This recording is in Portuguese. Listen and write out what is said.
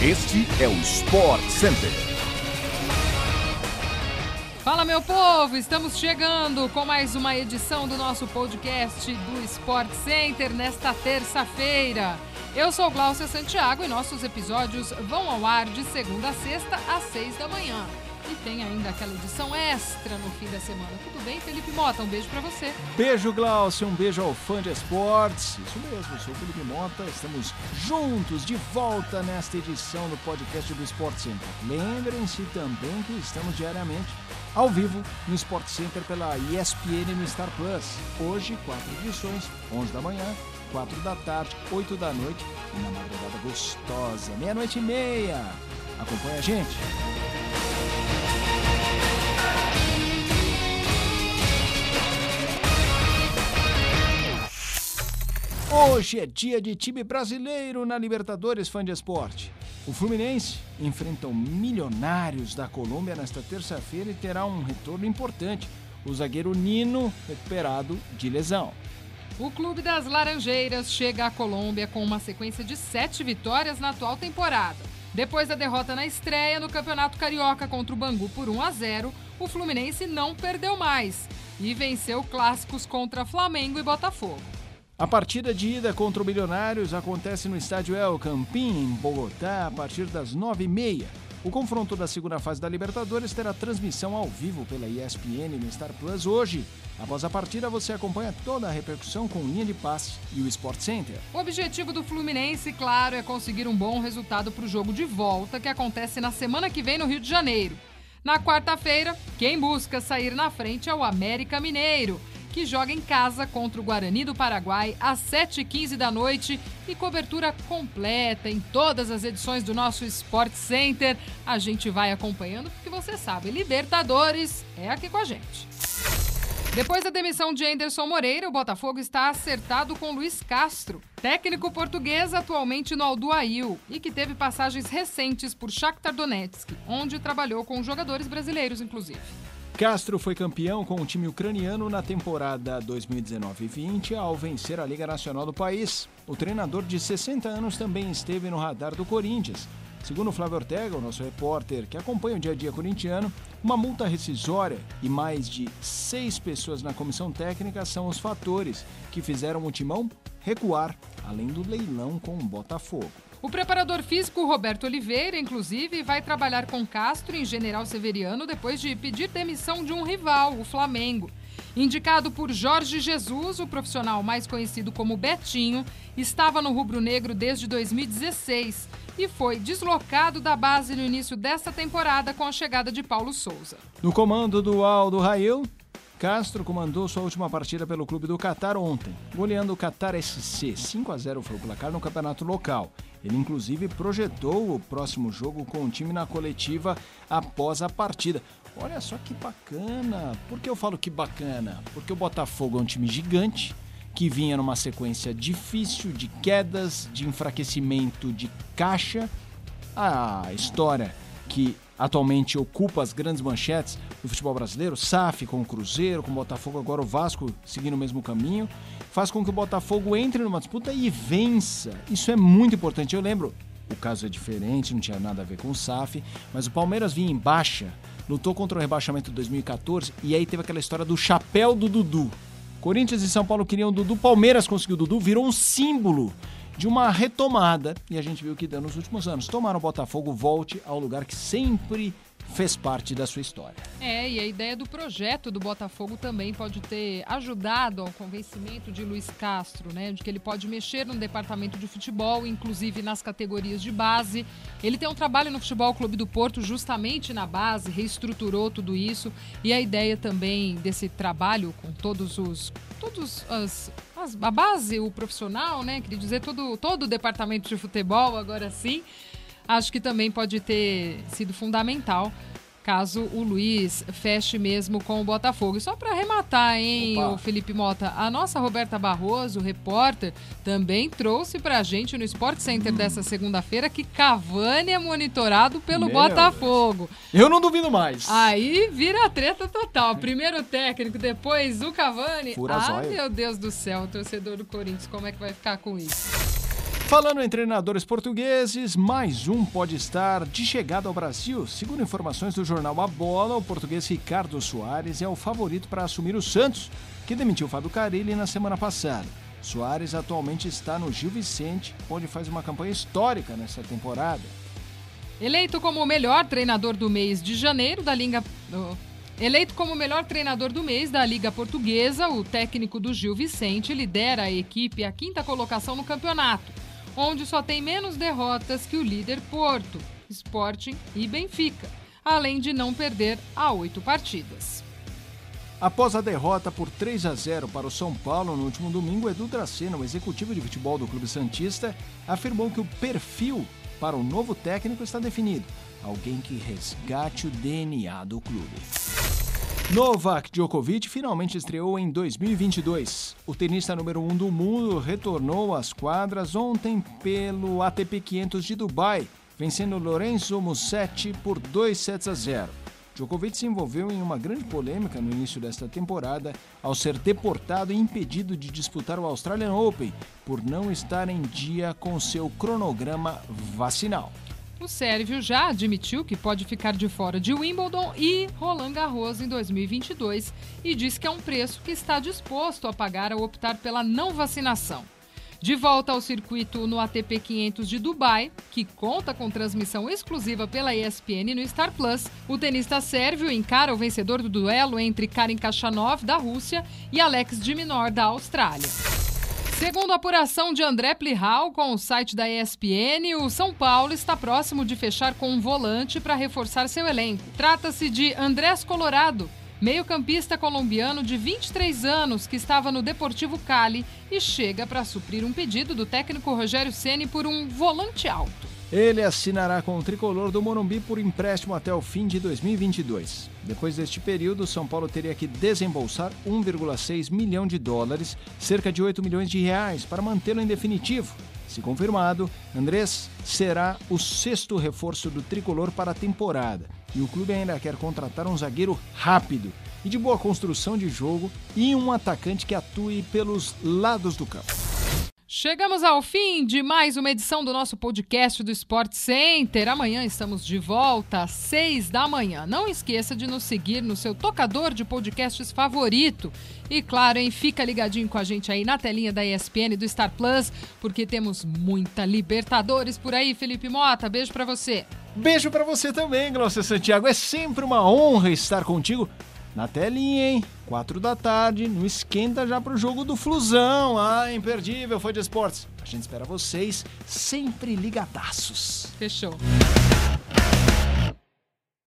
Este é o Sport Center. Fala, meu povo! Estamos chegando com mais uma edição do nosso podcast do Sport Center nesta terça-feira. Eu sou Glaucia Santiago e nossos episódios vão ao ar de segunda a sexta às seis da manhã. E tem ainda aquela edição extra no fim da semana. Tudo bem, Felipe Mota? Um beijo para você. Beijo, Glaucio. Um beijo ao fã de esportes. Isso mesmo, sou o Felipe Mota. Estamos juntos de volta nesta edição do podcast do Sport Center. Lembrem-se também que estamos diariamente ao vivo no Sport Center pela ESPN no Star Plus. Hoje, quatro edições, 11 da manhã, 4 da tarde, 8 da noite e na madrugada gostosa, meia-noite e meia. Acompanhe a gente. Hoje é dia de time brasileiro na Libertadores Fã de Esporte. O Fluminense enfrenta o Milionários da Colômbia nesta terça-feira e terá um retorno importante. O zagueiro Nino recuperado de lesão. O Clube das Laranjeiras chega à Colômbia com uma sequência de sete vitórias na atual temporada. Depois da derrota na estreia no Campeonato Carioca contra o Bangu por 1 a 0, o Fluminense não perdeu mais e venceu clássicos contra Flamengo e Botafogo. A partida de ida contra o Milionários acontece no estádio El Campín, em Bogotá, a partir das 9h30. O confronto da segunda fase da Libertadores terá transmissão ao vivo pela ESPN no Star Plus hoje. Após a partida, você acompanha toda a repercussão com linha de passe e o Sport Center. O objetivo do Fluminense, claro, é conseguir um bom resultado para o jogo de volta que acontece na semana que vem no Rio de Janeiro. Na quarta-feira, quem busca sair na frente é o América Mineiro que joga em casa contra o Guarani do Paraguai às 7h15 da noite e cobertura completa em todas as edições do nosso Sport Center. A gente vai acompanhando porque você sabe, Libertadores é aqui com a gente. Depois da demissão de Anderson Moreira, o Botafogo está acertado com Luiz Castro, técnico português atualmente no Alduail e que teve passagens recentes por Shakhtar Donetsk, onde trabalhou com jogadores brasileiros, inclusive. Castro foi campeão com o time ucraniano na temporada 2019-20 ao vencer a Liga Nacional do país. O treinador de 60 anos também esteve no radar do Corinthians. Segundo Flávio Ortega, o nosso repórter que acompanha o dia a dia corintiano, uma multa rescisória e mais de seis pessoas na comissão técnica são os fatores que fizeram o timão recuar, além do leilão com o Botafogo. O preparador físico Roberto Oliveira, inclusive, vai trabalhar com Castro em General Severiano depois de pedir demissão de um rival, o Flamengo. Indicado por Jorge Jesus, o profissional mais conhecido como Betinho, estava no rubro-negro desde 2016 e foi deslocado da base no início desta temporada com a chegada de Paulo Souza. No comando do Aldo Rail, Castro comandou sua última partida pelo clube do Qatar ontem, goleando o Qatar SC 5 a 0 foi o placar no campeonato local. Ele inclusive projetou o próximo jogo com o time na coletiva após a partida. Olha só que bacana. Por que eu falo que bacana? Porque o Botafogo é um time gigante que vinha numa sequência difícil de quedas, de enfraquecimento de caixa. A história que atualmente ocupa as grandes manchetes do futebol brasileiro, SAF com o Cruzeiro, com o Botafogo, agora o Vasco seguindo o mesmo caminho, faz com que o Botafogo entre numa disputa e vença. Isso é muito importante. Eu lembro, o caso é diferente, não tinha nada a ver com o SAF, mas o Palmeiras vinha em baixa, lutou contra o rebaixamento de 2014 e aí teve aquela história do chapéu do Dudu. Corinthians e São Paulo queriam o Dudu, Palmeiras conseguiu o Dudu, virou um símbolo de uma retomada, e a gente viu que deu nos últimos anos. Tomar o Botafogo volte ao lugar que sempre fez parte da sua história. É, e a ideia do projeto do Botafogo também pode ter ajudado ao convencimento de Luiz Castro, né? De que ele pode mexer no departamento de futebol, inclusive nas categorias de base. Ele tem um trabalho no Futebol Clube do Porto justamente na base, reestruturou tudo isso. E a ideia também desse trabalho com todos os. todos as a base, o profissional, né? Queria dizer todo, todo o departamento de futebol, agora sim. Acho que também pode ter sido fundamental caso o Luiz feche mesmo com o Botafogo. E só para arrematar, hein, o Felipe Mota, a nossa Roberta Barroso, repórter, também trouxe pra gente no Sport Center hum. dessa segunda-feira que Cavani é monitorado pelo Meu Botafogo. Deus. Eu não duvido mais. Aí vira a treta total. Primeiro o técnico, depois o Cavani. Fura ah, meu Deus do céu, o torcedor do Corinthians, como é que vai ficar com isso? Falando em treinadores portugueses, mais um pode estar de chegada ao Brasil. Segundo informações do jornal A Bola, o português Ricardo Soares é o favorito para assumir o Santos, que demitiu Fábio Carilli na semana passada. Soares atualmente está no Gil Vicente, onde faz uma campanha histórica nessa temporada. Eleito como o melhor treinador do mês de janeiro da Liga. Eleito como o melhor treinador do mês da Liga Portuguesa, o técnico do Gil Vicente lidera a equipe à quinta colocação no campeonato onde só tem menos derrotas que o líder Porto, Sporting e Benfica, além de não perder a oito partidas. Após a derrota por 3 a 0 para o São Paulo no último domingo, Edu Dracena, o executivo de futebol do Clube Santista, afirmou que o perfil para o novo técnico está definido: alguém que resgate o DNA do clube. Novak Djokovic finalmente estreou em 2022. O tenista número 1 um do mundo retornou às quadras ontem pelo ATP 500 de Dubai, vencendo Lorenzo Musetti por 2 sets a 0. Djokovic se envolveu em uma grande polêmica no início desta temporada ao ser deportado e impedido de disputar o Australian Open por não estar em dia com seu cronograma vacinal. O Sérvio já admitiu que pode ficar de fora de Wimbledon e Roland Garros em 2022 e diz que é um preço que está disposto a pagar ao optar pela não vacinação. De volta ao circuito no ATP 500 de Dubai, que conta com transmissão exclusiva pela ESPN no Star Plus, o tenista sérvio encara o vencedor do duelo entre Karin Khachanov, da Rússia, e Alex de Minor, da Austrália. Segundo a apuração de André Plihal com o site da ESPN, o São Paulo está próximo de fechar com um volante para reforçar seu elenco. Trata-se de Andrés Colorado, meio-campista colombiano de 23 anos que estava no Deportivo Cali e chega para suprir um pedido do técnico Rogério Ceni por um volante alto. Ele assinará com o tricolor do Morumbi por empréstimo até o fim de 2022. Depois deste período, São Paulo teria que desembolsar 1,6 milhão de dólares, cerca de 8 milhões de reais, para mantê-lo em definitivo. Se confirmado, Andrés será o sexto reforço do tricolor para a temporada. E o clube ainda quer contratar um zagueiro rápido e de boa construção de jogo e um atacante que atue pelos lados do campo. Chegamos ao fim de mais uma edição do nosso podcast do Sport Center. Amanhã estamos de volta às seis da manhã. Não esqueça de nos seguir no seu tocador de podcasts favorito. E claro, hein, fica ligadinho com a gente aí na telinha da ESPN do Star Plus, porque temos muita Libertadores por aí, Felipe Mota. Beijo para você. Beijo para você também, Glaucia Santiago. É sempre uma honra estar contigo na telinha, hein? Quatro da tarde, no esquenta já pro jogo do Flusão. Ah, imperdível, foi de esportes. A gente espera vocês sempre ligadaços. Fechou.